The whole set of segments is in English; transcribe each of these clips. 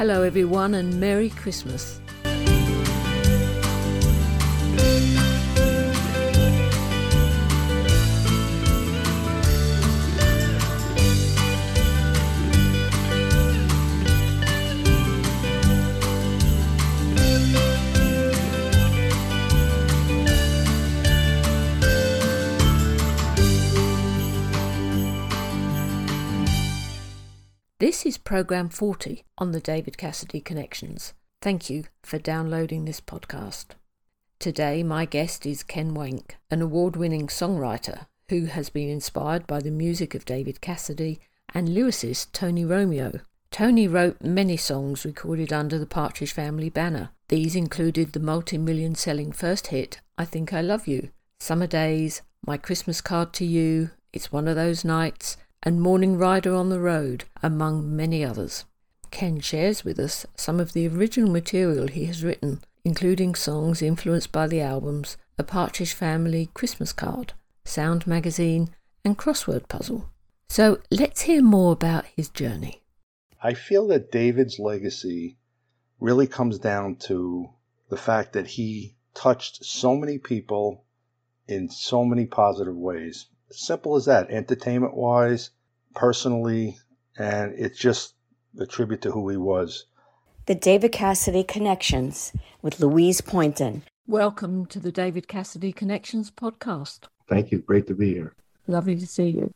Hello, everyone, and Merry Christmas. This is program 40 on the David Cassidy Connections. Thank you for downloading this podcast. Today, my guest is Ken Wank, an award winning songwriter who has been inspired by the music of David Cassidy and lyricist Tony Romeo. Tony wrote many songs recorded under the Partridge Family banner. These included the multi million selling first hit, I Think I Love You, Summer Days, My Christmas Card to You, It's One of Those Nights, and Morning Rider on the Road, among many others. Ken shares with us some of the original material he has written, including songs influenced by the albums A Partridge Family Christmas Card, Sound Magazine, and Crossword Puzzle. So let's hear more about his journey. I feel that David's legacy really comes down to the fact that he touched so many people in so many positive ways. Simple as that, entertainment wise, personally, and it's just a tribute to who he was. The David Cassidy Connections with Louise Poynton. Welcome to the David Cassidy Connections podcast. Thank you. Great to be here. Lovely to see you.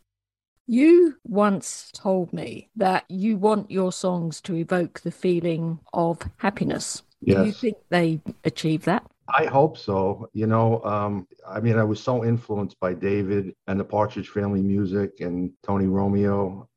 You once told me that you want your songs to evoke the feeling of happiness. Yes. Do you think they achieve that? I hope so. You know, um, I mean, I was so influenced by David and the Partridge Family music and Tony Romeo.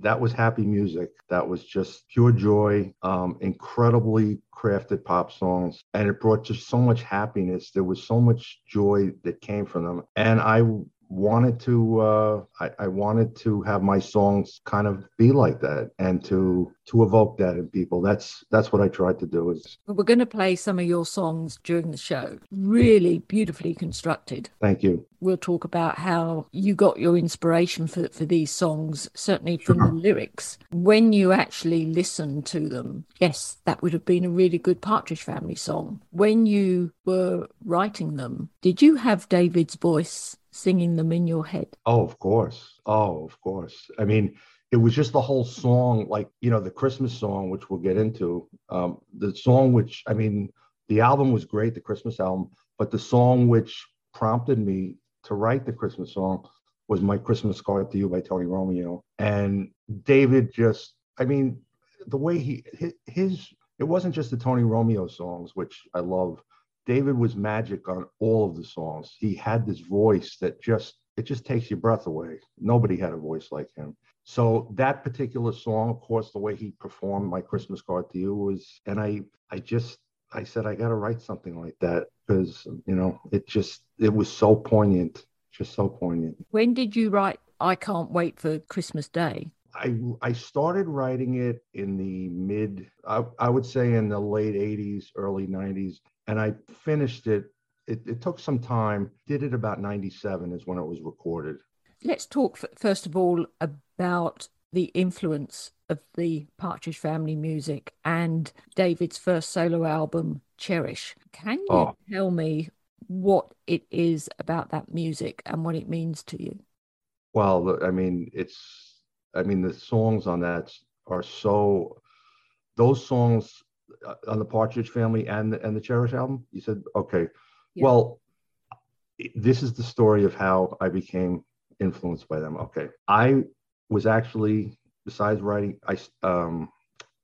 That was happy music. That was just pure joy, um, incredibly crafted pop songs. And it brought just so much happiness. There was so much joy that came from them. And I wanted to uh, I, I, wanted to have my songs kind of be like that and to to evoke that in people. That's that's what i tried to do is we're going to play some of your songs during the show. Really beautifully constructed. Thank you. We'll talk about how you got your inspiration for, for these songs certainly from sure. the lyrics. When you actually listen to them yes that would have been a really good partridge family song. When you were writing them did you have david's voice singing them in your head? Oh, of course. Oh, of course. I mean, it was just the whole song, like, you know, the Christmas song, which we'll get into. Um, the song, which, I mean, the album was great, the Christmas album, but the song which prompted me to write the Christmas song was My Christmas Card to You by Tony Romeo. And David just, I mean, the way he, his, it wasn't just the Tony Romeo songs, which I love, David was magic on all of the songs. He had this voice that just it just takes your breath away. Nobody had a voice like him. So that particular song, of course, the way he performed "My Christmas Card to You" was, and I, I just, I said I got to write something like that because you know it just, it was so poignant, just so poignant. When did you write "I Can't Wait for Christmas Day"? I I started writing it in the mid, I, I would say in the late '80s, early '90s and I finished it. It, it took some time. Did it about 97 is when it was recorded. Let's talk f- first of all about the influence of the Partridge Family music and David's first solo album, Cherish. Can you oh. tell me what it is about that music and what it means to you? Well, I mean, it's, I mean, the songs on that are so, those songs uh, on the Partridge Family and the, and the Cherish album? You said okay. Yeah. Well, this is the story of how I became influenced by them. Okay, I was actually besides writing, I um,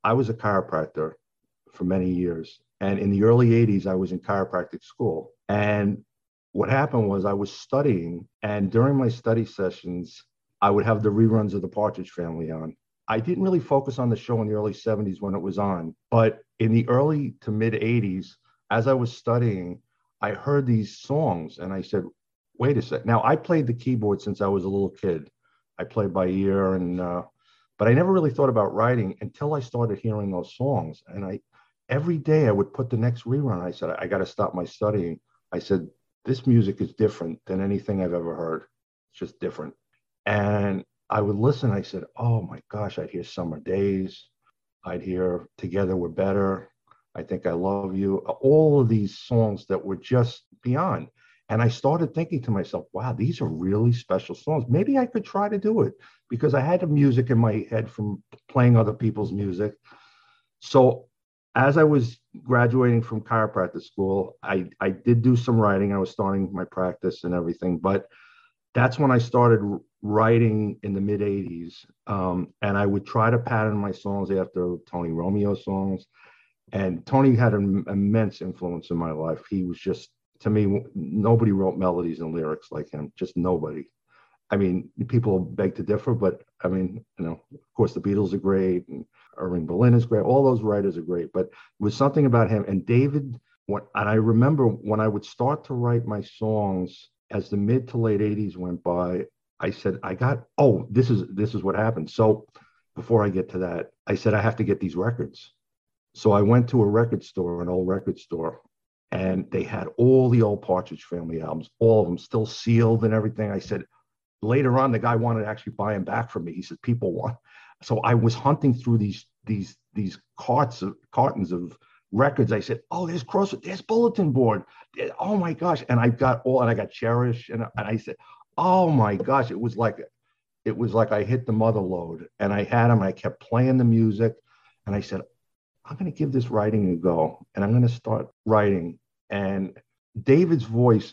I was a chiropractor for many years, and in the early '80s, I was in chiropractic school. And what happened was I was studying, and during my study sessions, I would have the reruns of the Partridge Family on. I didn't really focus on the show in the early 70s when it was on, but in the early to mid 80s, as I was studying, I heard these songs and I said, wait a sec. Now, I played the keyboard since I was a little kid. I played by ear and, uh, but I never really thought about writing until I started hearing those songs. And I, every day I would put the next rerun. I said, I got to stop my studying. I said, this music is different than anything I've ever heard. It's just different. And I would listen. I said, "Oh my gosh!" I'd hear "Summer Days," I'd hear Together We're Better, I Think I Love You, all of these songs that were just beyond. And I started thinking to myself, wow, these are really special songs. Maybe I could try to do it because I had the music in my head from playing other people's music. So as I was graduating from chiropractic school, I, I did do some writing. I was starting my practice and everything, but that's when I started writing in the mid 80s. Um, and I would try to pattern my songs after Tony Romeo songs. And Tony had an immense influence in my life. He was just, to me, nobody wrote melodies and lyrics like him, just nobody. I mean, people beg to differ, but I mean, you know, of course, the Beatles are great, and Irving Berlin is great. All those writers are great, but it was something about him. And David, what, and I remember when I would start to write my songs as the mid to late 80s went by, I said, I got, oh, this is this is what happened. So before I get to that, I said I have to get these records. So I went to a record store, an old record store, and they had all the old Partridge Family albums, all of them still sealed and everything. I said, later on, the guy wanted to actually buy them back from me. He said, people want. So I was hunting through these these these carts of cartons of records. I said, "Oh, there's cross, there's bulletin board. Oh my gosh!" And I got all, and I got cherish, and, and I said, "Oh my gosh!" It was like, it was like I hit the mother load, and I had them. I kept playing the music, and I said, "I'm going to give this writing a go, and I'm going to start writing." And David's voice,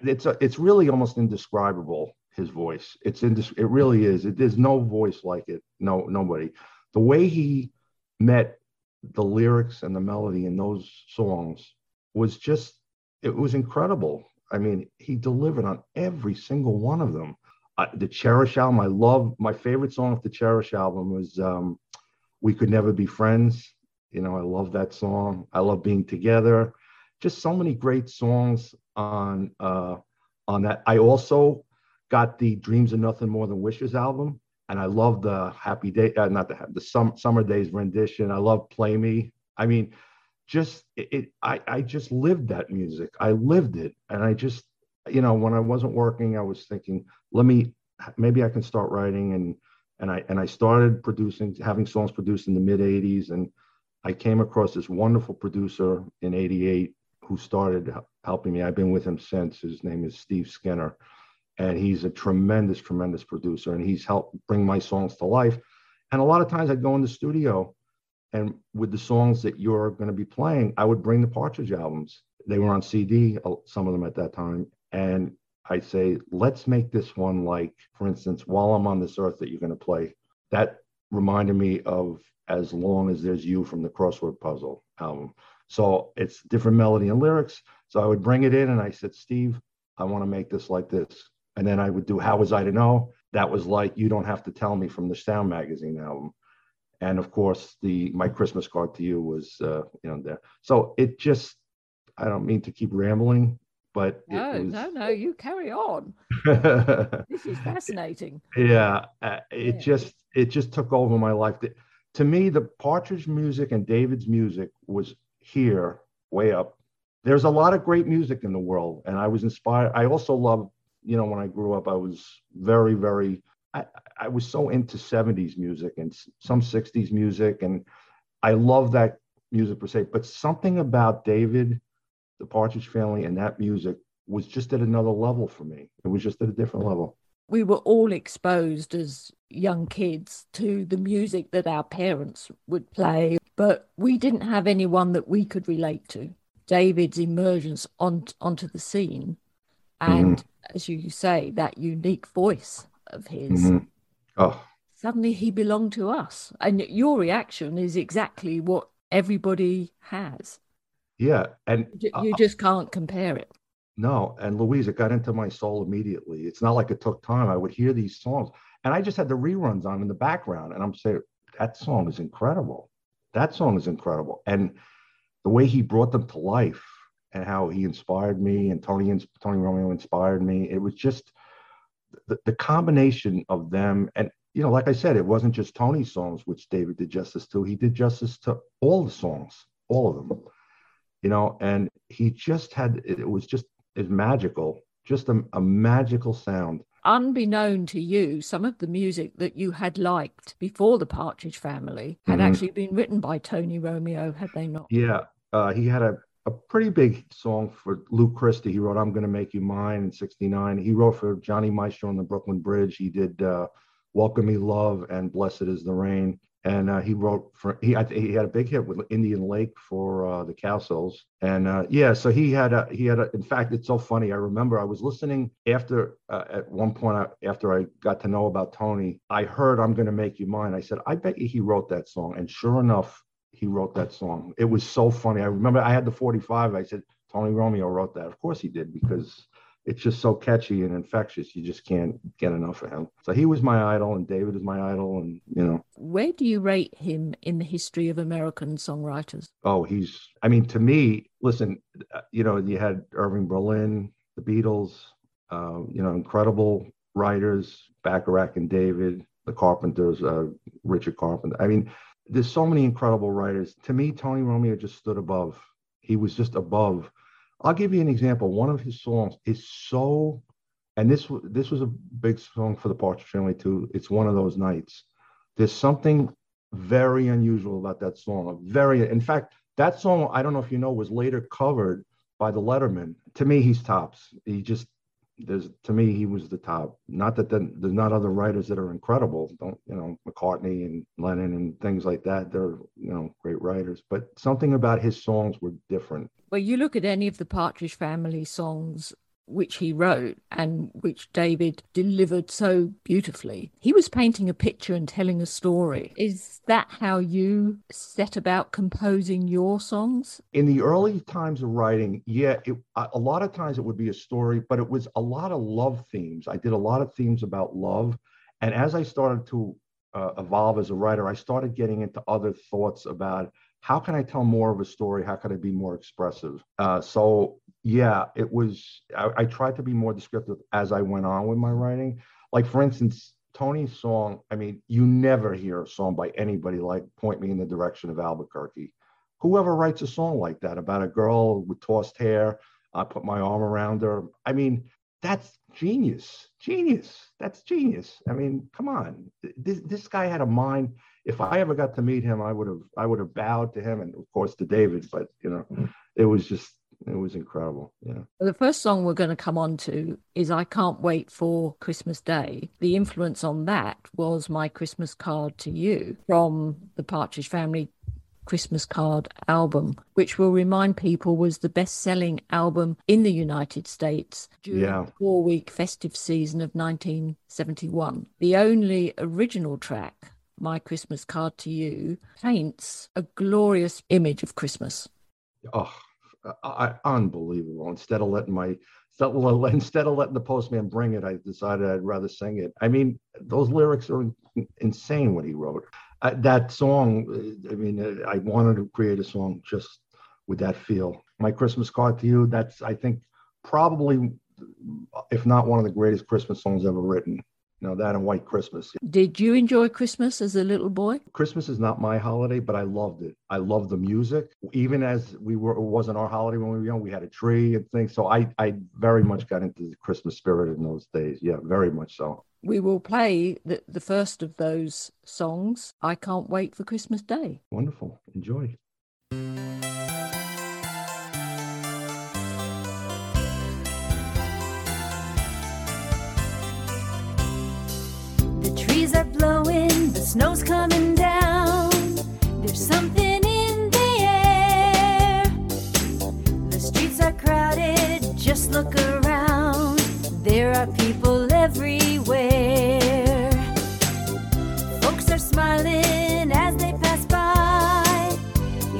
it's a, it's really almost indescribable. His voice, it's in, it really is. It, there's no voice like it. No, nobody. The way he met the lyrics and the melody in those songs was just it was incredible. I mean, he delivered on every single one of them. Uh, the Cherish album, I love. My favorite song of the Cherish album was um, "We Could Never Be Friends." You know, I love that song. I love being together. Just so many great songs on uh, on that. I also got the Dreams Are Nothing More Than Wishes album and I love the Happy Day, uh, not the the sum, Summer Days rendition. I love Play Me. I mean, just it, it, I I just lived that music. I lived it, and I just you know when I wasn't working, I was thinking, let me maybe I can start writing, and and I and I started producing, having songs produced in the mid '80s, and I came across this wonderful producer in '88 who started helping me. I've been with him since. His name is Steve Skinner and he's a tremendous, tremendous producer, and he's helped bring my songs to life. And a lot of times I'd go in the studio, and with the songs that you're going to be playing, I would bring the Partridge albums. They were on CD, uh, some of them at that time, and I'd say, let's make this one like, for instance, while I'm on this earth that you're going to play. That reminded me of As Long as There's You from the Crossword Puzzle album. So it's different melody and lyrics. So I would bring it in and I said, Steve, I want to make this like this. And then I would do How Was I to Know? That was like You Don't Have to Tell Me from the Sound Magazine album. And of course, the My Christmas Card to You was, uh, you know, there. So it just, I don't mean to keep rambling, but no, was... no, no, you carry on. this is fascinating. Yeah, uh, it yeah. just, it just took over my life. To me, the Partridge music and David's music was here, way up. There's a lot of great music in the world, and I was inspired. I also love you know, when I grew up, I was very, very, I, I was so into 70s music and some 60s music. And I love that music per se. But something about David, the Partridge Family, and that music was just at another level for me. It was just at a different level. We were all exposed as young kids to the music that our parents would play, but we didn't have anyone that we could relate to. David's emergence on, onto the scene and mm-hmm as you say, that unique voice of his. Mm-hmm. Oh. Suddenly he belonged to us. And your reaction is exactly what everybody has. Yeah. And you, you uh, just can't compare it. No. And Louise, it got into my soul immediately. It's not like it took time. I would hear these songs and I just had the reruns on in the background. And I'm saying, that song is incredible. That song is incredible. And the way he brought them to life and how he inspired me and Tony Tony Romeo inspired me. It was just the, the combination of them and you know, like I said, it wasn't just Tony's songs which David did justice to. He did justice to all the songs, all of them. You know, and he just had it was just is magical, just a, a magical sound. unbeknown to you, some of the music that you had liked before the Partridge Family had Mhm. actually been written by Tony Romeo, had they not? Yeah, uh, he had a, a pretty big song for Lou Christie. He wrote "I'm Gonna Make You Mine" in '69. He wrote for Johnny Maestro on the Brooklyn Bridge. He did uh, "Welcome Me Love" and "Blessed Is the Rain." And uh, he wrote for he he had a big hit with Indian Lake for uh, the Cowsills. And uh, yeah, so he had a he had a. In fact, it's so funny. I remember I was listening after uh, at one point I, after I got to know about Tony. I heard "I'm Gonna Make You Mine." I said, "I bet you he wrote that song." And sure enough, he wrote that song. It was so funny. I remember I had the 45. I said, Tony Romeo wrote that. Of course he did, because it's just so catchy and infectious. You just can't get enough of him. So he was my idol, and David is my idol. And, you know, Where do you rate him in the history of American songwriters? oh, he's, I mean, to me, listen, you know, you had Irving Berlin, the Beatles, uh, you know, incredible writers, Bacharach and David, the Carpenters, uh, Richard Carpenter. I mean, there's so many incredible writers. To me, Tony Romeo just stood above. He was just above. I'll give you an example. One of his songs is so, and this this was a big song for the Partridge Family too. It's one of those nights. There's something very unusual about that song. Very, in fact, that song I don't know if you know was later covered by the Lettermen. To me, he's tops. He just there's to me he was the top. Not that the, there's not other writers that are incredible. Don't you know McCartney and Lennon and things like that. They're you know great writers, but something about his songs were different. Well, you look at any of the Partridge Family songs which he wrote and which David delivered so beautifully. He was painting a picture and telling a story. Is that how you set about composing your songs? in the early times of writing, yeah, it, a lot of times it would be a story, but it was a lot of love themes. I did a lot of themes about love, and as I started to uh, evolve as a writer, I started getting into other thoughts about how can I tell more of a story? How can I be more expressive? Uh, so yeah, it was. I, I tried to be more descriptive as I went on with my writing. Like for instance, Tony's song. I mean, you never hear a song by anybody like "Point Me in the Direction of Albuquerque." whoever writes a song like that about a girl with tossed hair, I put my arm around her. I mean, that's genius, genius. That's genius. I mean, come on. This this guy had a mind. If I ever got to meet him, I would have I would have bowed to him and of course to David. But you know, mm. it was just it was incredible. Yeah. The first song we're going to come on to is I Can't Wait for Christmas Day. The influence on that was my Christmas card to you from the Partridge Family Christmas card album, which will remind people was the best selling album in the United States during Yeah. the four week festive season of 1971. The only original track, My Christmas Card to You, paints a glorious image of Christmas. Oh, I, I- unbelievable. Instead of letting my instead of letting the postman bring it, I decided I'd rather sing it. I mean, those lyrics are insane. What he wrote, uh, that song. uh, I mean, uh, I wanted to create a song just with that feel. My Christmas card to you. That's I think probably, if not one of the greatest Christmas songs ever written. You know that and White Christmas. Did you enjoy Christmas as a little boy? Christmas is not my holiday, but I loved it. I loved the music. Even as we were, it wasn't our holiday when we were young. We had a tree and things. So I, I very much got into the Christmas spirit in those days. Yeah, very much so. We will play the, the first of those songs. I can't wait for Christmas Day. Wonderful. Enjoy. Snow's coming down. There's something in the air. The streets are crowded, just look around. There are people everywhere. Folks are smiling as they pass by.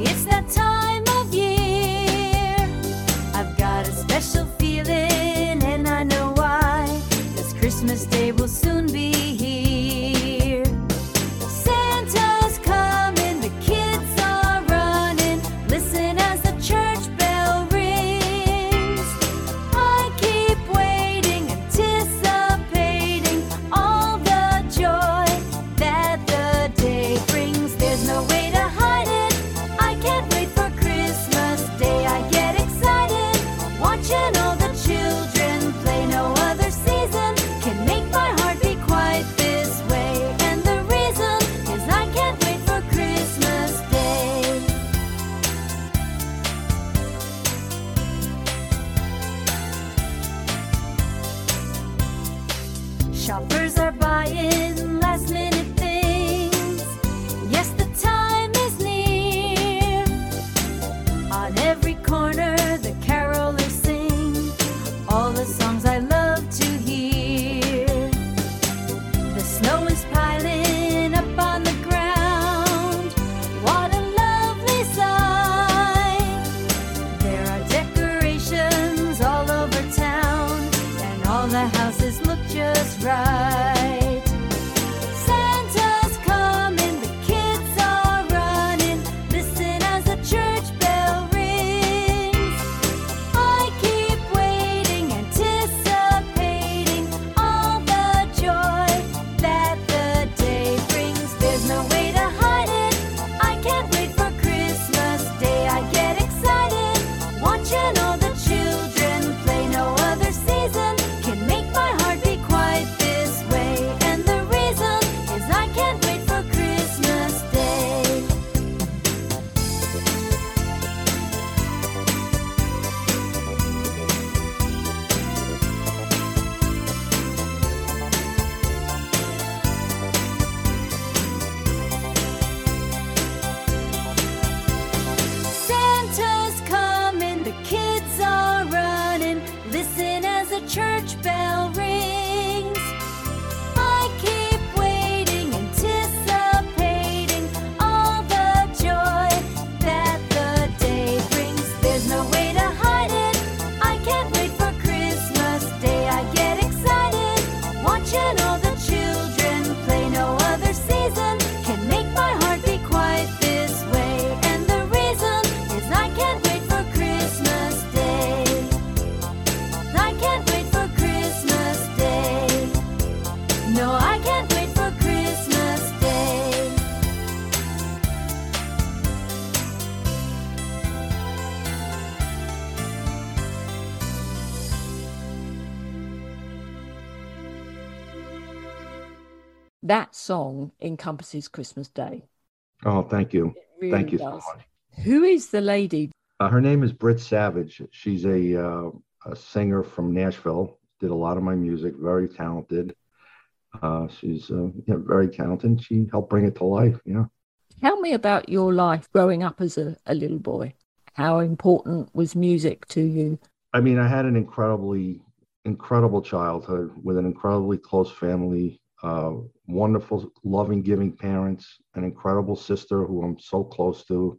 It's that time of year. I've got a special feeling, and I know why. This Christmas Day will soon be song encompasses Christmas Day. Oh, thank you. Really Thank you so much. Who is the lady? Uh, her name is Britt Savage. She's a, uh, a singer from Nashville. Did a lot of my music. Very talented. Uh, she's uh, yeah, very talented. She helped bring it to life. Yeah. Tell me about your life growing up as a, a little boy. How important was music to you? I mean, I had an incredibly, incredible childhood with an incredibly close family, uh, wonderful, loving, giving parents, an incredible sister who I'm so close to.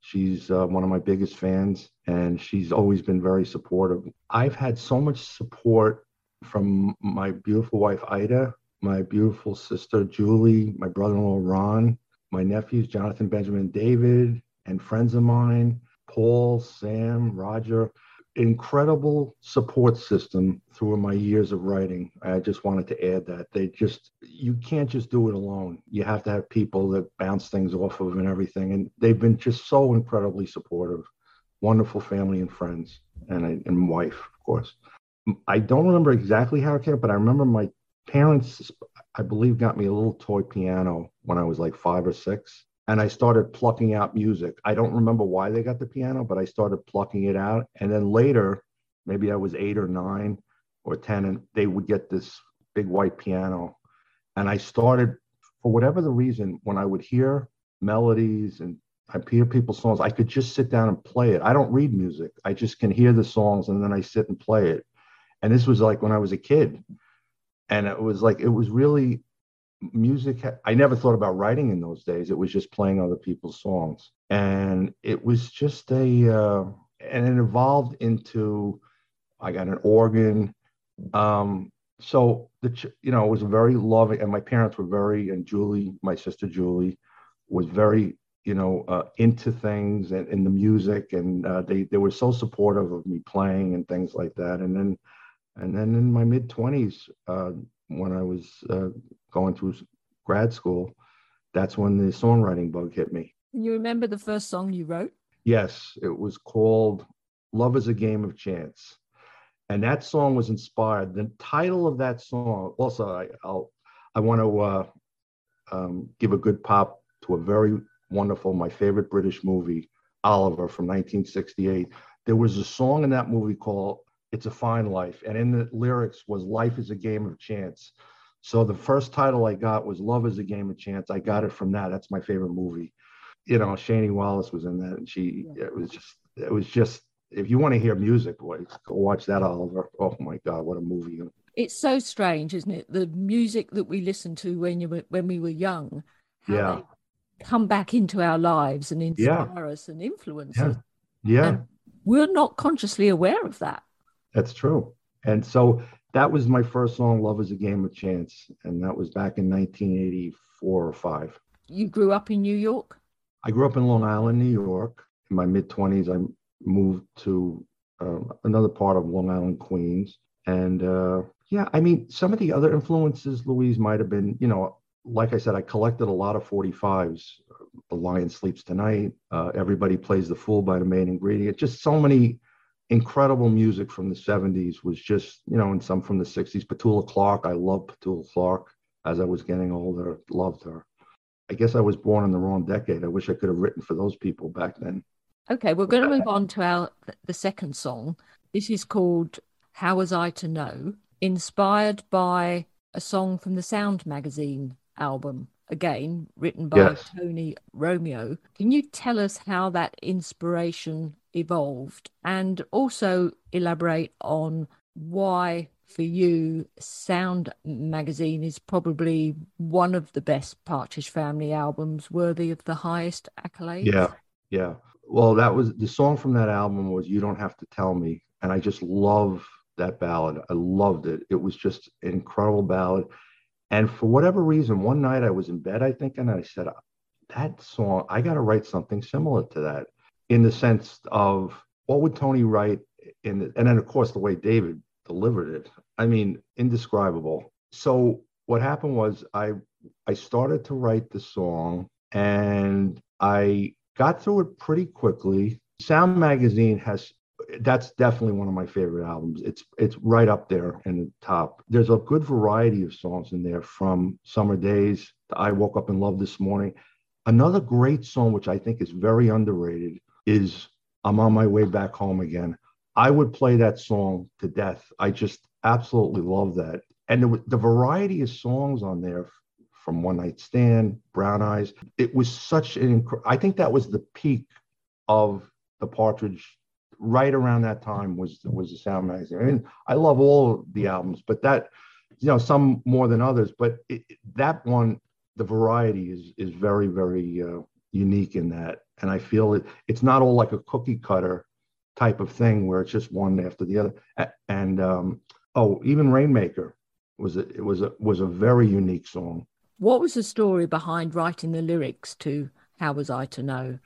She's uh, one of my biggest fans, and she's always been very supportive. I've had so much support from my beautiful wife, Ida, my beautiful sister, Julie, my brother in law, Ron, my nephews, Jonathan, Benjamin, David, and friends of mine, Paul, Sam, Roger incredible support system through my years of writing. I just wanted to add that they just you can't just do it alone. You have to have people that bounce things off of and everything. And they've been just so incredibly supportive. Wonderful family and friends, and and wife, of course. I don't remember exactly how it came, but I remember my parents, I believe, got me a little toy piano when I was like five or six and I started plucking out music. I don't remember why they got the piano, but I started plucking it out. And then later, maybe I was eight or nine or 10, and they would get this big white piano. And I started, for whatever the reason, when I would hear melodies and I hear people's songs, I could just sit down and play it. I don't read music, I just can hear the songs and then I sit and play it. And this was like when I was a kid. And it was like, it was really music i never thought about writing in those days. It was just playing other people's songs. And it was just a uh, and it evolved into i got an organ. Um so the you know it was very loving and my parents were very and julie my sister julie was very you know uh, into things and in the music. And uh, they they were so supportive of me playing and things like that. And then and then in my mid 20s uh, when i was uh, going through grad school, that's when the songwriting bug hit me. You remember the first song you wrote? Yes, it was called Love is a Game of Chance. And that song was inspired. The title of that song, also, I, I'll, I want to uh, um, give a good pop to a very wonderful, my favorite British movie, Oliver from 1968. There was a song in that movie called It's a Fine Life. And in the lyrics was Life is a Game of Chance. So the first title I got was Love is a Game of Chance. I got it from that. That's my favorite movie. You know, Shani Wallis was in that, and she it was just it was just if you want to hear music, boy, go watch that, Oliver. Oh my God, what a movie! It's so strange, isn't it? The music that we listened to when you were when we were young, how Yeah. they come back into our lives and Yeah. inspire us and influence Yeah. us. Yeah, And we're not consciously aware of that. that's true. And so that was my first song, "Love Is a Game of Chance," and that was back in 1984 or five. You grew up in New York. I grew up in Long Island, New York. In my mid 20s, I moved to um, another part of Long Island, Queens. And uh, yeah, I mean, some of the other influences, Louise, might have been, you know, like I said, I collected a lot of 45s. The Lion Sleeps Tonight, uh, Everybody Plays the Fool by the Main Ingredient. Just so many incredible music from the 70s was just, you know, and some from the 60s. Petula Clark, I love Petula Clark as I was getting older, loved her. I guess I was born in the wrong decade. I wish I could have written for those people back then. Okay, we're going to move on to our the second song. This is called "How Was I to Know," inspired by a song from the Sound magazine album. Again, written by Yes. Tony Romeo. Can you tell us how that inspiration evolved, and also elaborate on why, for you, Sound magazine is probably one of the best Partridge Family albums, worthy of the highest accolades? Yeah, yeah. Well, that was the song from that album was "You Don't Have to Tell Me," and I just love that ballad. I loved it. It was just an incredible ballad. And for whatever reason, one night I was in bed, I think, and I said, "That song, I got to write something similar to that." In the sense of what would Tony write in, the, and then of course the way David delivered it. I mean, indescribable. So what happened was I I started to write the song and I got through it pretty quickly. Sound Magazine has that's definitely one of my favorite albums. It's it's right up there in the top. There's a good variety of songs in there from Summer Days to I Woke Up in Love This Morning. Another great song which I think is very underrated is I'm on my way back home again. I would play that song to death. I just absolutely love that. And the, the variety of songs on there from One Night Stand, Brown Eyes, it was such an incre- I think that was the peak of the Partridge right around that time was was the Sound magazine. I mean, I love all the albums, but that you know some more than others, but it, that one the variety is is very very uh, unique in that and I feel it it's not all like a cookie cutter type of thing where it's just one after the other. And um, oh, even Rainmaker was a, it was a was a very unique song. What was the story behind writing the lyrics to How Was I to Know?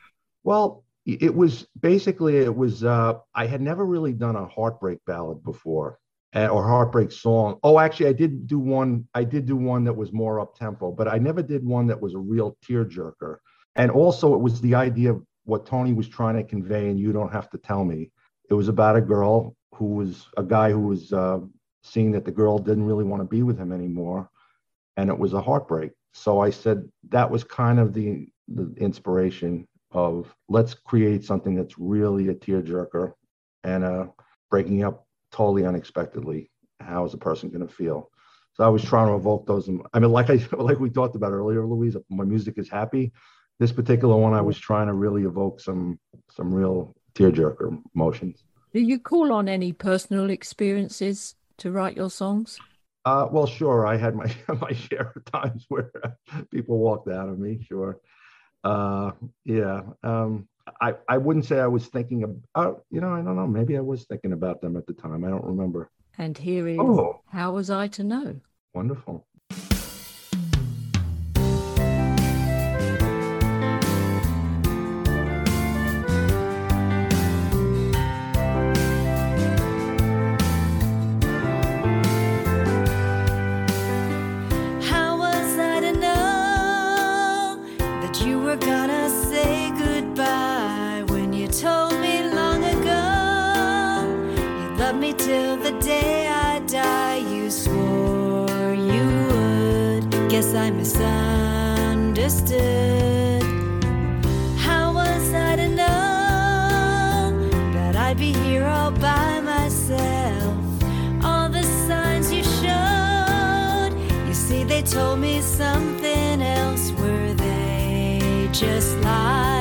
Well, it was basically it was uh, I had never really done a heartbreak ballad before or heartbreak song. Oh, actually, I did do one. I did do one that was more up tempo, but I never did one that was a real tearjerker. And also, it was the idea of what Tony was trying to convey, and you don't have to tell me. It was about a girl who was a guy who was uh, seeing that the girl didn't really want to be with him anymore, and it was a heartbreak. So I said that was kind of the the inspiration of let's create something that's really a tearjerker and uh, breaking up totally unexpectedly. How is a person going to feel? So I was trying to evoke those. I mean, like I like we talked about earlier, Louise. My music is happy. This particular one, I was trying to really evoke some some real tearjerker emotions. Do you call on any personal experiences to write your songs? Uh, well, sure. I had my my share of times where people walked out of me. Sure. Uh, yeah. Um, I I wouldn't say I was thinking of. Uh, you know, I don't know. Maybe I was thinking about them at the time. I don't remember. And here is Oh. How Was I to Know? Wonderful. Misunderstood. How was I to know that I'd be here all by myself? All the signs you showed, you See, they told me something else. Were they just lies?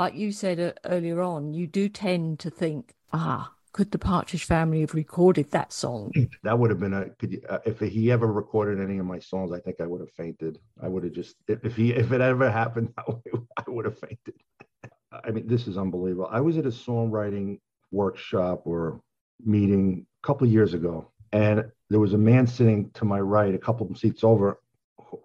Like you said uh, earlier on, you do tend to think, ah, could the Partridge Family have recorded that song? That would have been a. Could you, uh, if he ever recorded any of my songs, I think I would have fainted. I would have just if, if he if it ever happened, I would, I would have fainted. I mean, this is unbelievable. I was at a songwriting workshop or meeting a couple of years ago, and there was a man sitting to my right, a couple of seats over,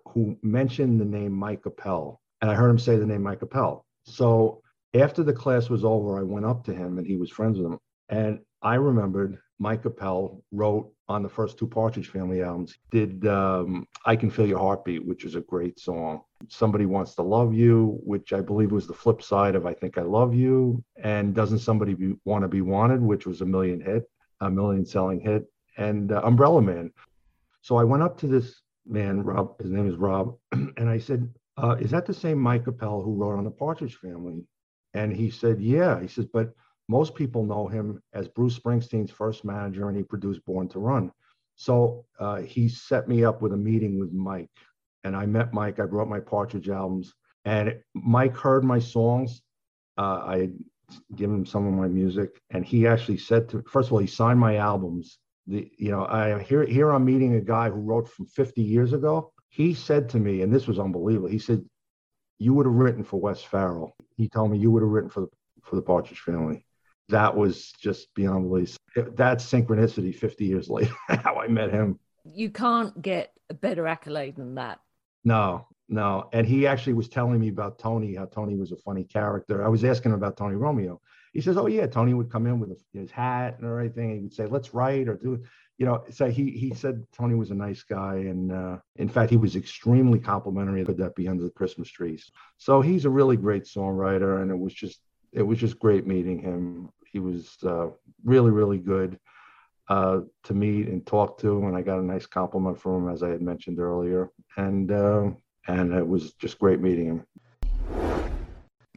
who mentioned the name Mike Appel, and I heard him say the name Mike Appel. So after the class was over, I went up to him, and he was friends with him, and I remembered Mike Appel wrote on the first two Partridge Family albums, did um, I Can Feel Your Heartbeat, which is a great song. Somebody Wants to Love You, which I believe was the flip side of I Think I Love You, and Doesn't Somebody Want to Be Wanted, which was a million hit, a million selling hit, and uh, Umbrella Man. So I went up to this man, Rob, his name is Rob, and I said, uh, Is that the same Mike Appel who wrote on the Partridge Family? And he said, Yeah. He says, But most people know him as Bruce Springsteen's first manager, and he produced Born to Run. So uh, he set me up with a meeting with Mike, and I met Mike. I brought my Partridge albums, and Mike heard my songs. Uh, I had given him some of my music, and he actually said to first of all, he signed my albums. The you know I here here I'm meeting a guy who wrote from 50 years ago. He said to me, and this was unbelievable. He said, "You would have written for Wes Farrell." He told me you would have written for the for the Partridge Family that was just beyond belief. That's synchronicity 50 years later, how I met him. You can't get a better accolade than that. No, no. And he actually was telling me about Tony, how Tony was a funny character. I was asking him about Tony Romeo. He says, Oh, yeah, Tony would come in with his hat and everything. He would say, Let's write or do, you know. So he, he said Tony was a nice guy. And uh, in fact, he was extremely complimentary of that Be Under the Christmas Trees. So he's a really great songwriter. And it was just, it was just great meeting him. He was uh, really, really good uh, to meet and talk to, and I got a nice compliment from him, as I had mentioned earlier, and uh, and it was just great meeting him.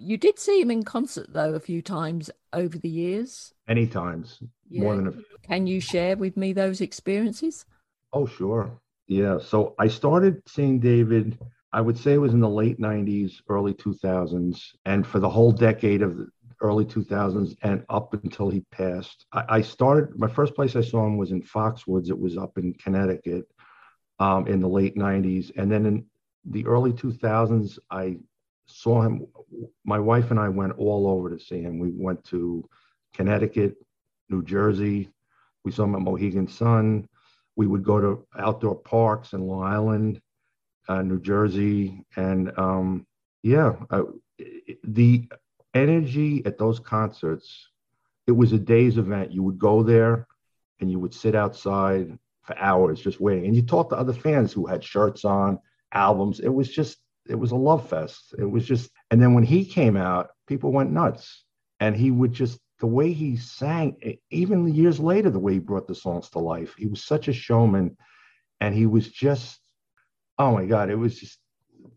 You did see him in concert though a few times over the years. Many times, more than a Can you share with me those experiences? Oh, sure. Yeah. So I started seeing David, I would say it was in the late 90s, early 2000s. And for the whole decade of the early 2000s and up until he passed, I, I started, my first place I saw him was in Foxwoods. It was up in Connecticut um, in the late 90s. And then in the early 2000s, I saw him. My wife and I went all over to see him. We went to Connecticut, New Jersey. We saw him at Mohegan Sun. we would go to outdoor parks in Long Island, uh, New Jersey, and um, yeah, uh, the energy at those concerts. It was a day's event. You would go there, and you would sit outside for hours just waiting, and you talked to other fans who had shirts on, albums. It was just, it was a love fest. It was just, and then when he came out, people went nuts, and he would just the way he sang, even years later, the way he brought the songs to life. He was such a showman, and he was just, oh my God, it was just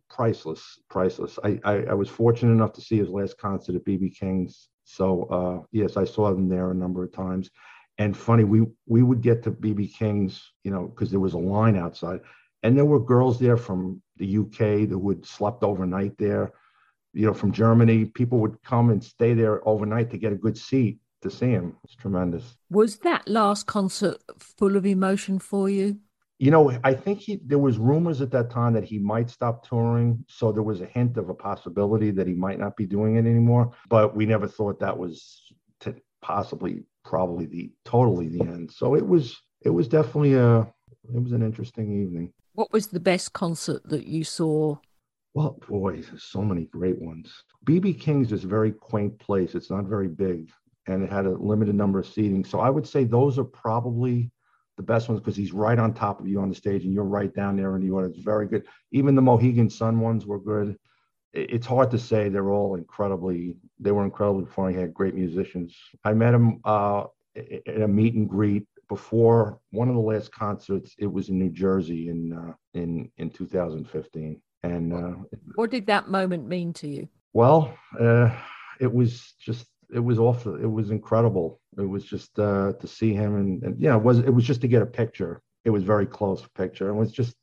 priceless, priceless. I, I, I was fortunate enough to see his last concert at BB King's. So uh, yes, I saw him there a number of times. And funny, we we would get to BB King's, you know, because there was a line outside, and there were girls there from the UK that would slept overnight there you know, from Germany. People would come and stay there overnight to get a good seat to see him. It's tremendous. Was that last concert full of emotion for you? You know, I think he there was rumors at that time that he might stop touring, so there was a hint of a possibility that he might not be doing it anymore. But we never thought that was to possibly, probably the totally the end. So it was, it was definitely a, it was an interesting evening. What was the best concert that you saw well, boy, there's so many great ones. BB King's is a very quaint place. It's not very big and it had a limited number of seating. So I would say those are probably the best ones because he's right on top of you on the stage and you're right down there in the audience. Very good. Even the Mohegan Sun ones were good. It's hard to say. They're all incredibly, they were incredibly funny. He had great musicians. I met him uh, in a meet and greet before one of the last concerts. It was in New Jersey in, uh, in, in 2015. And uh, what did that moment mean to you? Well, uh, it was just it was awful. It was incredible. It was just uh, to see him, and, and yeah, it was it was just to get a picture. It was very close picture. It was just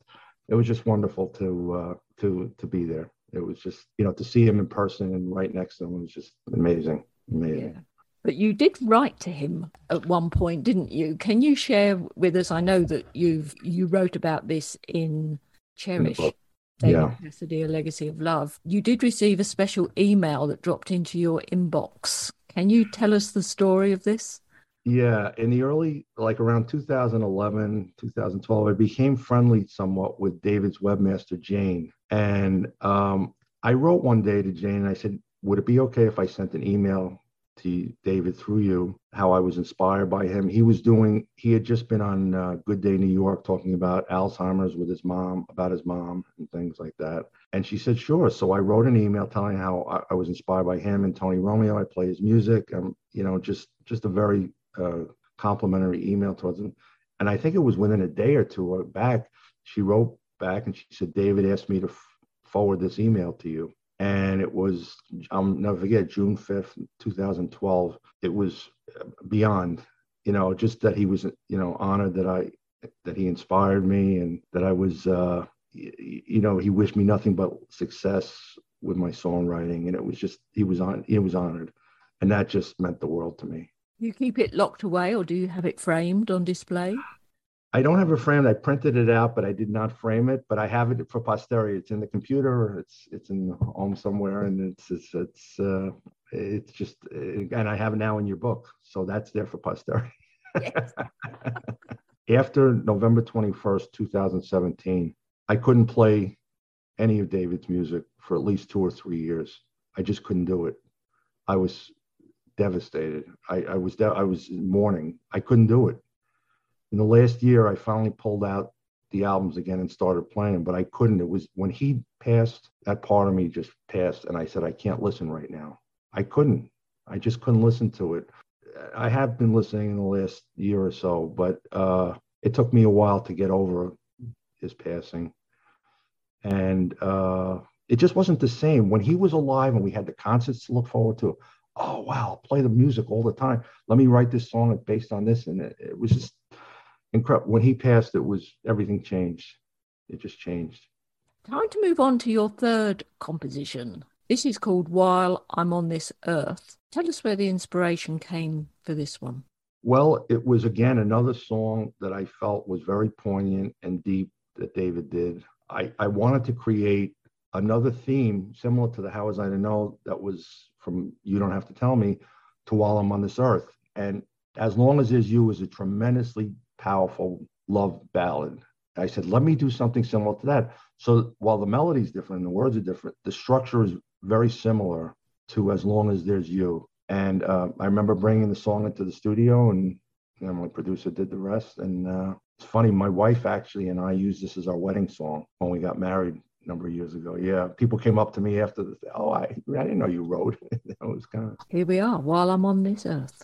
it was just wonderful to uh, to to be there. It was just you know to see him in person and right next to him was just amazing, amazing. Yeah. But you did write to him at one point, didn't you? Can you share with us? I know that you've you wrote about this in Cherish. In David yeah. Cassidy, A Legacy of Love. You did receive a special email that dropped into your inbox. Can you tell us the story of this? Yeah, in the early, like around 2011, 2012, I became friendly somewhat with David's webmaster, Jane. And um, I wrote one day to Jane, and I said, Would it be okay if I sent an email to David through you how I was inspired by him. He was doing, he had just been on uh, Good Day New York talking about Alzheimer's with his mom, about his mom and things like that. And she said, sure. So I wrote an email telling how I, I was inspired by him and Tony Romeo. I play his music. Um, you know, just just a very uh, complimentary email towards him. And I think it was within a day or two back, she wrote back and she said, David asked me to f- forward this email to you and it was I'll never forget June fifth, two thousand twelve. It was beyond, you know, just that he was, you know, honored that I that he inspired me and that I was, uh, you know, he wished me nothing but success with my songwriting, and it was just he was on he was honored, and that just meant the world to me. You keep it locked away, or do you have it framed on display? I don't have it framed. I printed it out, but I did not frame it. But I have it for posterity. It's in the computer. It's it's in the home somewhere, and it's it's it's uh, it's just and I have it now in your book, so that's there for posterity. Yes. After November twenty first, two thousand seventeen, I couldn't play any of David's music for at least two or three years. I just couldn't do it. I was devastated. I, I was de- I was mourning. I couldn't do it in the last year, I finally pulled out the albums again and started playing but I couldn't. It was when he passed, that part of me just passed, and I said, I can't listen right now. I couldn't. I just couldn't listen to it. I have been listening in the last year or so, but uh, it took me a while to get over his passing. And uh, it just wasn't the same. When he was alive and we had the concerts to look forward to, oh, wow, play the music all the time. Let me write this song based on this. And it, it was just, incredible. When he passed, it was everything changed. It just changed. Time to move on to your third composition. This is called While I'm on This Earth. Tell us where the inspiration came for this one. Well, it was again another song that I felt was very poignant and deep that David did. I, I wanted to create another theme similar to the How Was I to Know that was from You Don't Have to Tell Me to While I'm on This Earth. And as long as there's you is a tremendously powerful love ballad. I said, let me do something similar to that. So while the melody is different and the words are different, the structure is very similar to As Long as There's You. And uh, I remember bringing the song into the studio, and you know, my producer did the rest. And uh, it's funny, my wife actually and I used this as our wedding song when we got married a number of years ago. Yeah, people came up to me after the, oh, I, I didn't know you wrote. it was kind of. Here we are, while I'm on this earth.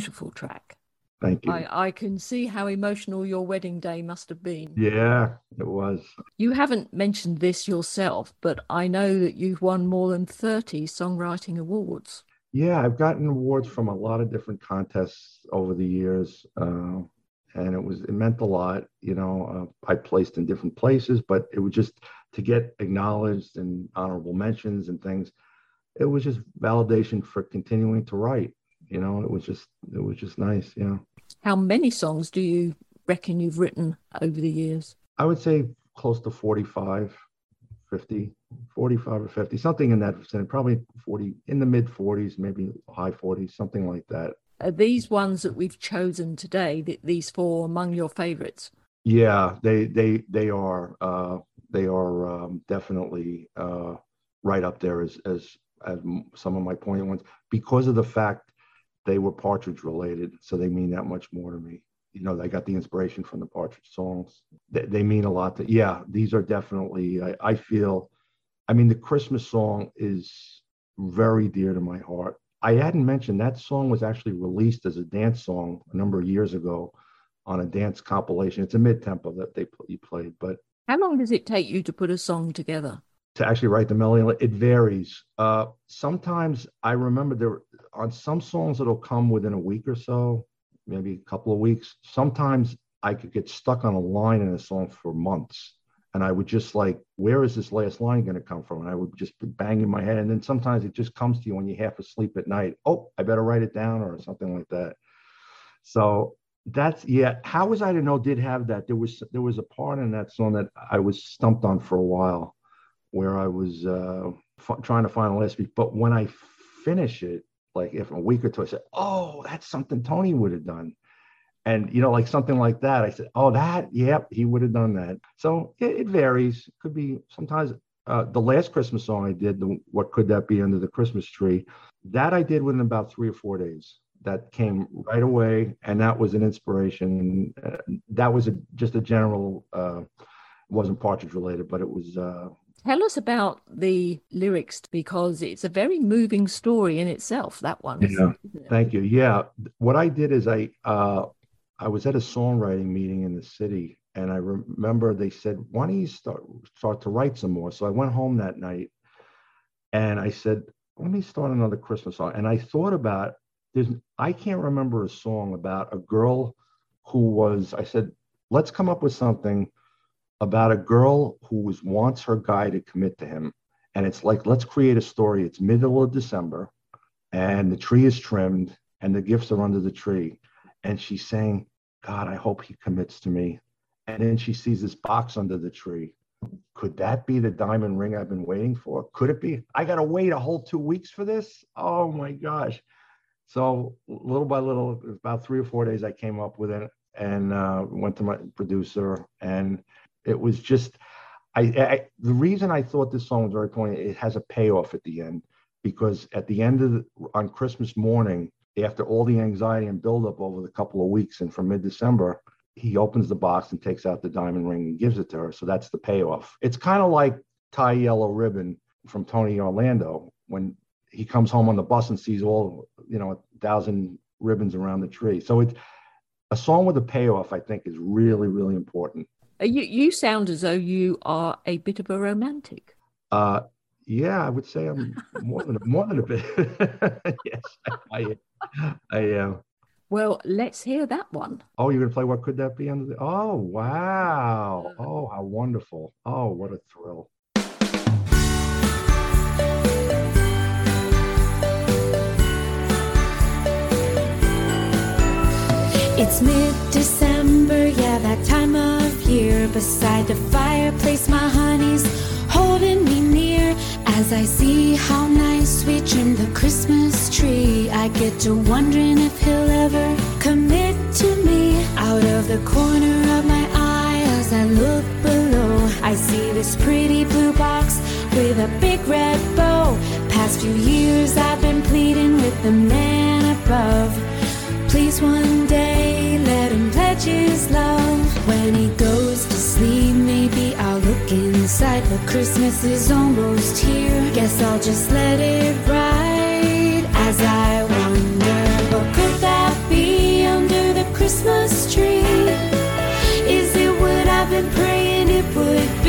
Beautiful, track. Thank you. I, I can see how emotional your wedding day must have been. yeah, it was. You haven't mentioned this yourself, but I know that you've won more than 30 songwriting awards. Yeah, I've gotten awards from a lot of different contests over the years, uh, and it was it meant a lot. You know, uh, I placed in different places, but it was just to get acknowledged and honorable mentions and things. It was just validation for continuing to write. You know, it was just it was just nice. Yeah, How many songs do you reckon you've written over the years? I would say close to 45, 50, 45 or 50, something in that vicinity, probably 40, in the mid 40s, maybe high 40s, something like that. Are these ones that we've chosen today, th- these four among your favorites? Yeah, they they they are uh, they are um, definitely uh, right up there as as as some of my poignant ones because of the fact they were Partridge related, so they mean that much more to me. You know, I got the inspiration from the Partridge songs. They, they mean a lot. To, yeah, these are definitely. I, I feel. I mean, the Christmas song is very dear to my heart. I hadn't mentioned that song was actually released as a dance song a number of years ago on a dance compilation. It's a mid tempo that they you played, but How long does it take you to put a song together? To actually write the melody, it varies. Uh, sometimes I remember there on some songs it'll come within a week or so, maybe a couple of weeks. Sometimes I could get stuck on a line in a song for months. And I would just like, where is this last line going to come from? And I would just be banging my head. And then sometimes it just comes to you when you're half asleep at night. Oh, I better write it down or something like that. So that's yeah. How was I to know did have that? There was there was a part in that song that I was stumped on for a while, where I was uh, f- trying to find a beat. But when I finish it, like if a week or two, I said, "Oh, that's something Tony would have done." And you know, like something like that, I said, "Oh, that, yep, he would have done that." So it, it varies. Could be sometimes. Uh, the last Christmas song I did, the, "What Could That Be Under the Christmas Tree," that I did within about three or four days that came right away and that was an inspiration uh, that was a, just a general uh, wasn't partridge related but it was uh, Tell us about the lyrics because it's a very moving story in itself, that one. Yeah. it? thank you yeah what i did is i uh, i was at a songwriting meeting in the city and i remember they said why don't you start start to write some more so i went home that night and i said let me start another christmas song and i thought about there's i can't remember a song about a girl who was i said let's come up with something about a girl who wants her guy to commit to him. And it's like let's create a story. It's middle of december and the tree is trimmed and the gifts are under the tree. And she's saying god i hope he commits to me. And then she sees this box under the tree. Could that be the diamond ring i've been waiting for? Could it be? I gotta wait a whole two weeks for this? Oh my gosh. So little by little about three or four days i came up with it and uh, went to my producer and it was just I, I the reason i thought this song was very poignant it has a payoff at the end because at the end of the, on christmas morning after all the anxiety and buildup over the couple of weeks and from mid-december he opens the box and takes out the diamond ring and gives it to her. So that's the payoff. It's kind of like tie yellow ribbon from tony orlando when he comes home on the bus and sees all you know a thousand ribbons around the tree. So it's a song with a payoff i think is really really important You, you sound as though you are a bit of a romantic. uh yeah i would say i'm more than more than a bit. Yes i i am. Well, let's hear that one. oh you're gonna play what could that be under the oh wow. Oh how wonderful. Oh what a thrill. It's mid December, yeah, that year. Beside the fireplace, my honey's holding me near. As I see how nice we trimmed the Christmas tree, I get to wondering if he'll ever commit to me. Out of the corner of my eye, as I look below, I see this pretty blue box with a big red bow. Past few years, I've been pleading with the man above. Please one day let him pledge his love. When he goes to sleep, maybe I'll look inside. But Christmas is almost here. Guess I'll just let it ride as I wonder what could that be under the Christmas tree? Is it what I've been praying it would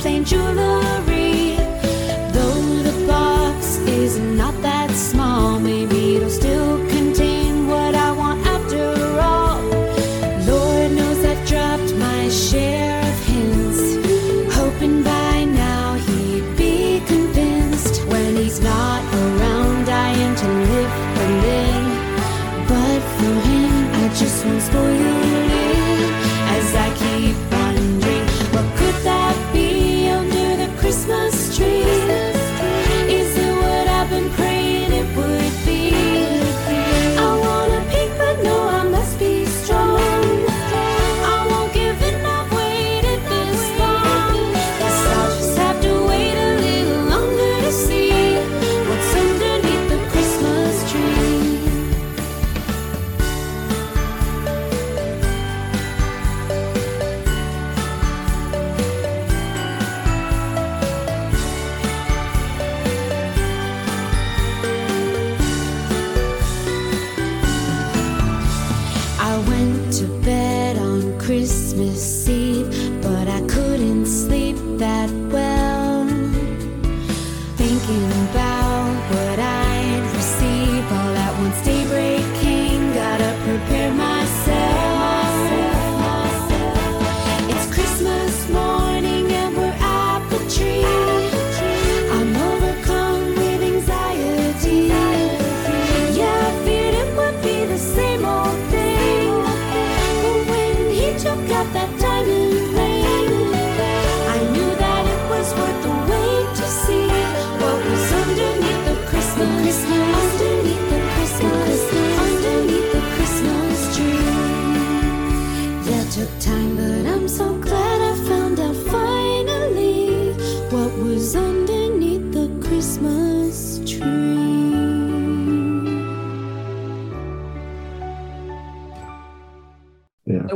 plain jewelry?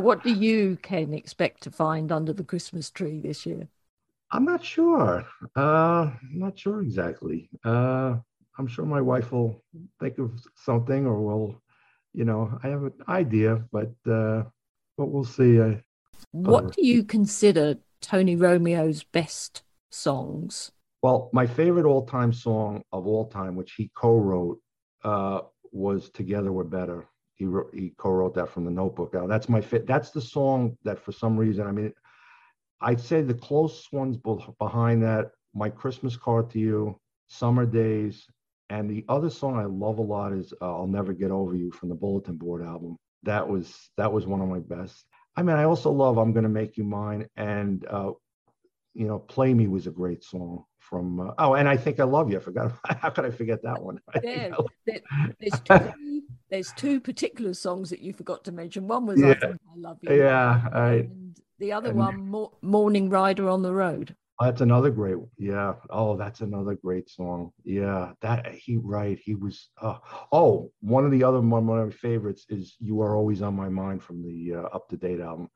What do you, Ken, expect to find under the Christmas tree this year? I'm not sure. Uh, I'm not sure exactly. Uh, I'm sure my wife will think of something, or will, you know, I have an idea, but uh, but we'll see. I, What Uh, do you consider Tony Romeo's best songs? well, my favorite all-time song of all time, which he co-wrote, uh, was "Together We're Better." He wrote, he co-wrote that from the Notebook. Now, that's my fit. That's the song that, for some reason, I mean, I'd say the close ones behind that, "My Christmas Card to You," "Summer Days," and the other song I love a lot is uh, "I'll Never Get Over You" from the Bulletin Board album. That was that was one of my best. I mean, I also love "I'm Gonna Make You Mine" and uh, you know, "Play Me" was a great song from. Uh, oh, and I think I love you. I forgot. How could I forget that one? I I- there- there's two, there's two particular songs that you forgot to mention. One was I Yeah. Think I Love You. yeah, I, And the other and- one, Mo- Morning Rider on the Road. that's another great. Yeah. Oh, that's another great song. Yeah, that he right. He was. Uh, oh, one of the other one, one of my favorites is "You Are Always on My Mind" from the uh, Up to Date album.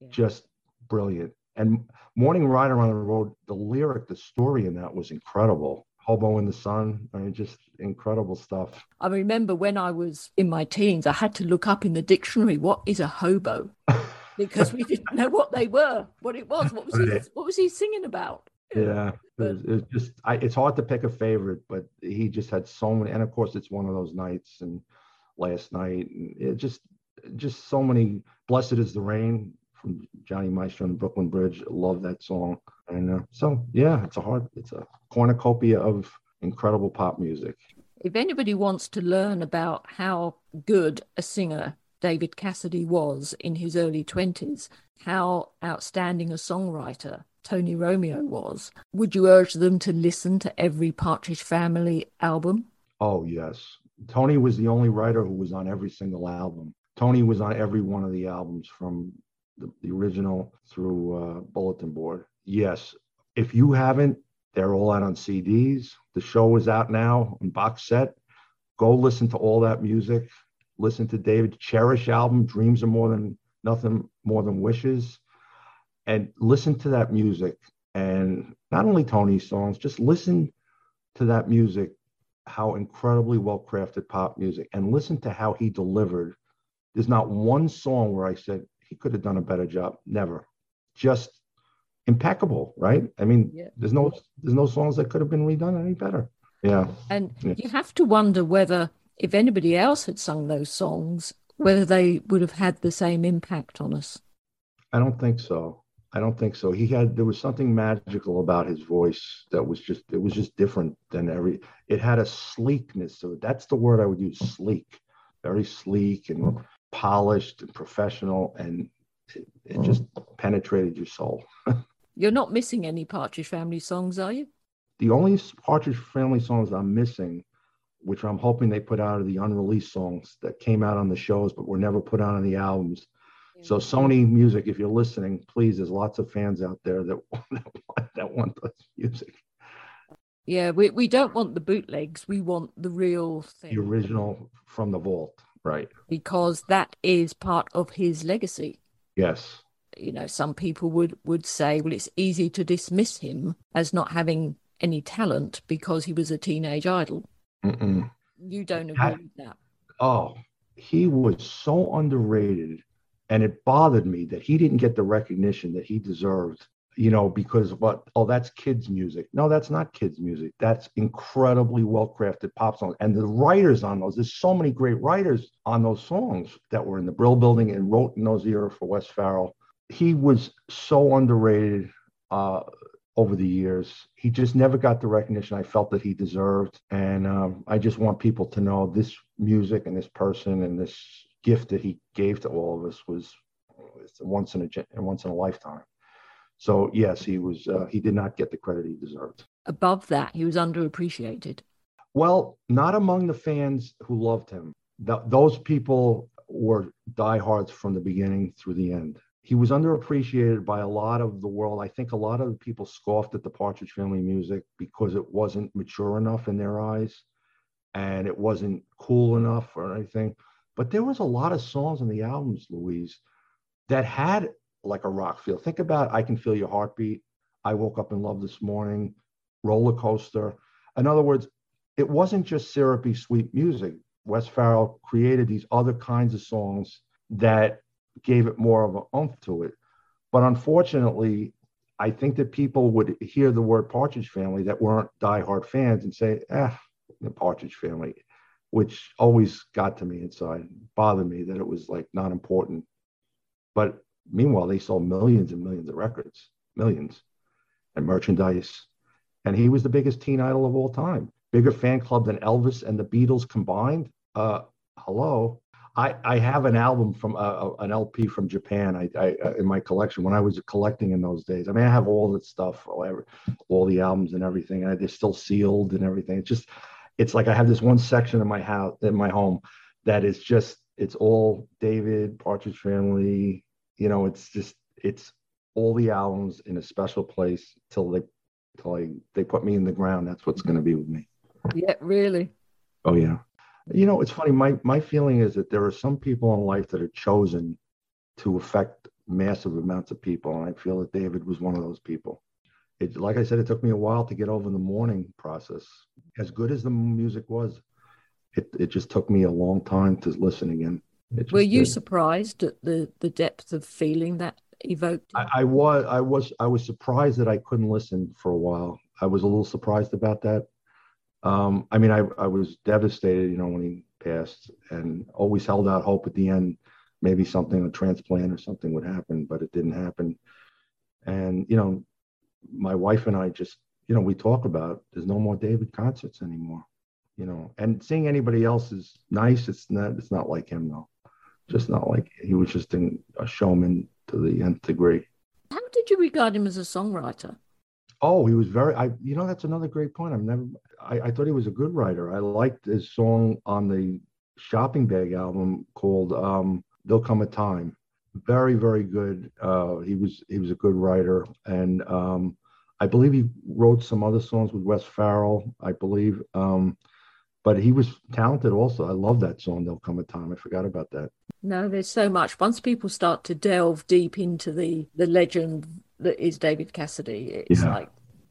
Yeah. Just brilliant. And "Morning Rider on the Road," the lyric, the story in that was incredible. Hobo in the Sun. I mean, just incredible stuff. I remember when I was in my teens, I had to look up in the dictionary what is a hobo because we didn't know what they were, what it was, what was he, what was he singing about? Yeah, it was, it was just I, it's hard to pick a favorite, but he just had so many, and of course it's one of those nights and last night, and it just just so many. Blessed is the rain from Johnny Maestro and the Brooklyn Bridge. Love that song, and uh, so yeah, it's a hard, it's a cornucopia of incredible pop music. If anybody wants to learn about how good a singer David Cassidy was in his early 20s, how outstanding a songwriter Tony Romeo was, would you urge them to listen to every Partridge Family album? Oh yes, Tony was the only writer who was on every single album. Tony was on every one of the albums from the, the original through uh, Bulletin Board. Yes, if you haven't, they're all out on CDs. The show is out now in box set. Go listen to all that music. Listen to David Cherish album, Dreams Are More Than Nothing More Than Wishes, and listen to that music. And not only Tony's songs, just listen to that music how incredibly well crafted pop music and listen to how he delivered. There's not one song where I said he could have done a better job. Never. Just impeccable, right? I mean, Yeah. there's no there's no songs that could have been redone any better. Yeah. And Yeah. you have to wonder whether, if anybody else had sung those songs, whether they would have had the same impact on us. I don't think so. I don't think so. He had there was something magical about his voice that was just it was just different than every it had a sleekness it. That's the word I would use, sleek. Very sleek and polished and professional and it, it just penetrated your soul. You're not missing any Partridge Family songs, are you? The only Partridge Family songs I'm missing, which I'm hoping they put out, are the unreleased songs that came out on the shows but were never put out on the albums. So Sony Music, if you're listening, please, there's lots of fans out there that that want, that want this music, Yeah, we, we don't want the bootlegs. We want the real thing the original from the vault. Right. because that is part of his legacy. Yes. You know, some people would, would say, well, it's easy to dismiss him as not having any talent because he was a teenage idol. Mm-mm. You don't I- agree with that. Oh, he was so underrated And it bothered me that he didn't get the recognition that he deserved, you know, because what, oh, that's kids' music. No, that's not kids' music. That's incredibly well crafted pop songs. And the writers on those, there's so many great writers on those songs that were in the Brill building and wrote in those era for Wes Farrell. He was so underrated. Uh, over the years. He just never got the recognition I felt that he deserved. And um, I just want people to know this music and this person and this gift that he gave to all of us was once in a once in a lifetime. So yes, he was. Uh, he did not get the credit he deserved. Above that, he was underappreciated. Well, not among the fans who loved him. Th- those people were diehards from the beginning through the end he was underappreciated by a lot of the world. I think a lot of the people scoffed at the Partridge Family music because it wasn't mature enough in their eyes and it wasn't cool enough or anything. But there was a lot of songs on the albums, Louise, that had like a rock feel. Think about I Can Feel Your Heartbeat, I Woke Up in Love This Morning, Roller Coaster. In other words, it wasn't just syrupy, sweet music. Wes Farrell created these other kinds of songs that gave it more of an oomph to it. But unfortunately, I think that people would hear the word Partridge Family that weren't diehard fans and say, "Ah, the Partridge Family," which always got to me inside, bothered me that it was like not important. But meanwhile, they sold millions and millions of records, millions, and merchandise. And he was the biggest teen idol of all time. Bigger fan club than Elvis and the Beatles combined. Uh, hello. I, I have an album from uh, uh an LP from Japan I, I, uh, in my collection when I was collecting in those days. I mean, I have all that stuff, all, all the albums and everything. And they're still sealed and everything. It's just, it's like I have this one section in my house, in my home, that is just, it's all David Partridge Family. You know, it's just, it's all the albums in a special place till they, till I, they put me in the ground. That's what's going to be with me. Yeah, really. Oh yeah. You know, it's funny. My my feeling is that there are some people in life that are chosen to affect massive amounts of people, and I feel that David was one of those people. It, like I said, it took me a while to get over the mourning process. As good as the music was, it it just took me a long time to listen again. Were you surprised at the the depth of feeling that evoked? I, I was I was I was surprised that I couldn't listen for a while. I was a little surprised about that um, I mean, I, I was devastated, you know, when he passed and always held out hope at the end, maybe something, a transplant or something would happen, but it didn't happen. And, you know, my wife and I just, you know, we talk about there's no more David concerts anymore, you know, and seeing anybody else is nice. It's not, it's not like him though. Just not like he was just a showman to the nth degree. How did you regard him as a songwriter? Oh, he was very. I, you know, that's another great point. I've never. I, I thought he was a good writer. I liked his song on the Shopping Bag album called um, "There'll Come a Time." Very, very good. Uh, he was he was a good writer, and um, I believe he wrote some other songs with Wes Farrell. I believe, um, but he was talented also. I love that song. There'll come a time. I forgot about that. No, there's so much. Once people start to delve deep into the the legend that is David Cassidy. It's yeah. like,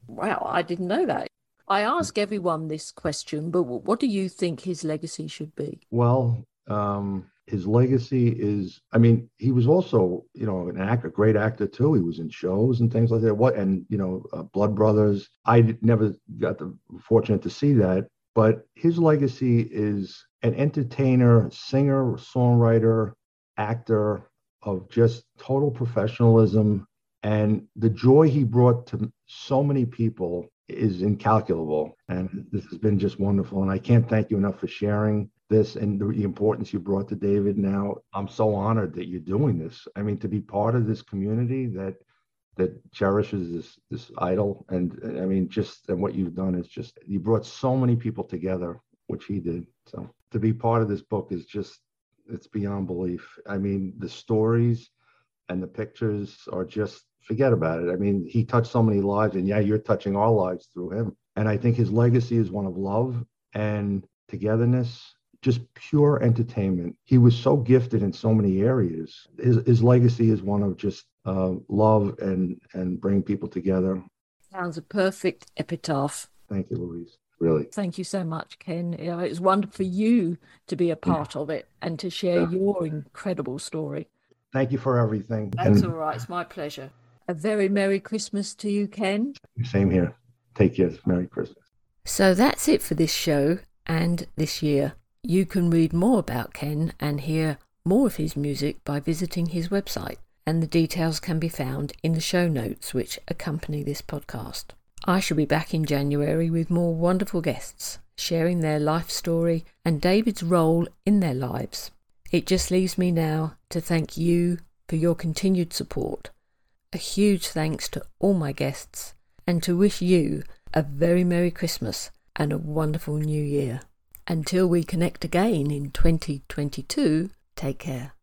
wow, I didn't know that. I ask everyone this question, but what do you think his legacy should be? Well, um, his legacy is, I mean, he was also, you know, an actor, a great actor too. He was in shows and things like that. What, and, you know, uh, Blood Brothers. I never got the fortunate to see that, but his legacy is an entertainer, singer, songwriter, actor of just total professionalism and the joy he brought to so many people is incalculable. And this has been just wonderful. And I can't thank you enough for sharing this and the importance you brought to David. Now, I'm so honored that you're doing this. I mean, to be part of this community that that cherishes this this idol and i mean just and what you've done is just you brought so many people together which he did so to be part of this book is just it's beyond belief i mean the stories and the pictures are just forget about it. I mean, he touched so many lives, and yeah, you're touching our lives through him. And I think his legacy is one of love and togetherness, just pure entertainment. He was so gifted in so many areas. His, his legacy is one of just uh, love and and bring people together. Sounds a perfect epitaph. Thank you, Louise. Really. Thank you so much, Ken. You know, it's wonderful for you to be a part yeah. of it and to share yeah. your incredible story. Thank you for everything. That's and all right. It's my pleasure. A very Merry Christmas to you, Ken. same here. Take care. Merry Christmas. So that's it for this show and this year. You can read more about Ken and hear more of his music by visiting his website, and the details can be found in the show notes which accompany this podcast. I shall be back in January with more wonderful guests, sharing their life story and David's role in their lives. It just leaves me now to thank you for your continued support. A huge thanks to all my guests, and to wish you a very Merry Christmas and a wonderful New Year. Until we connect again in 2022, take care.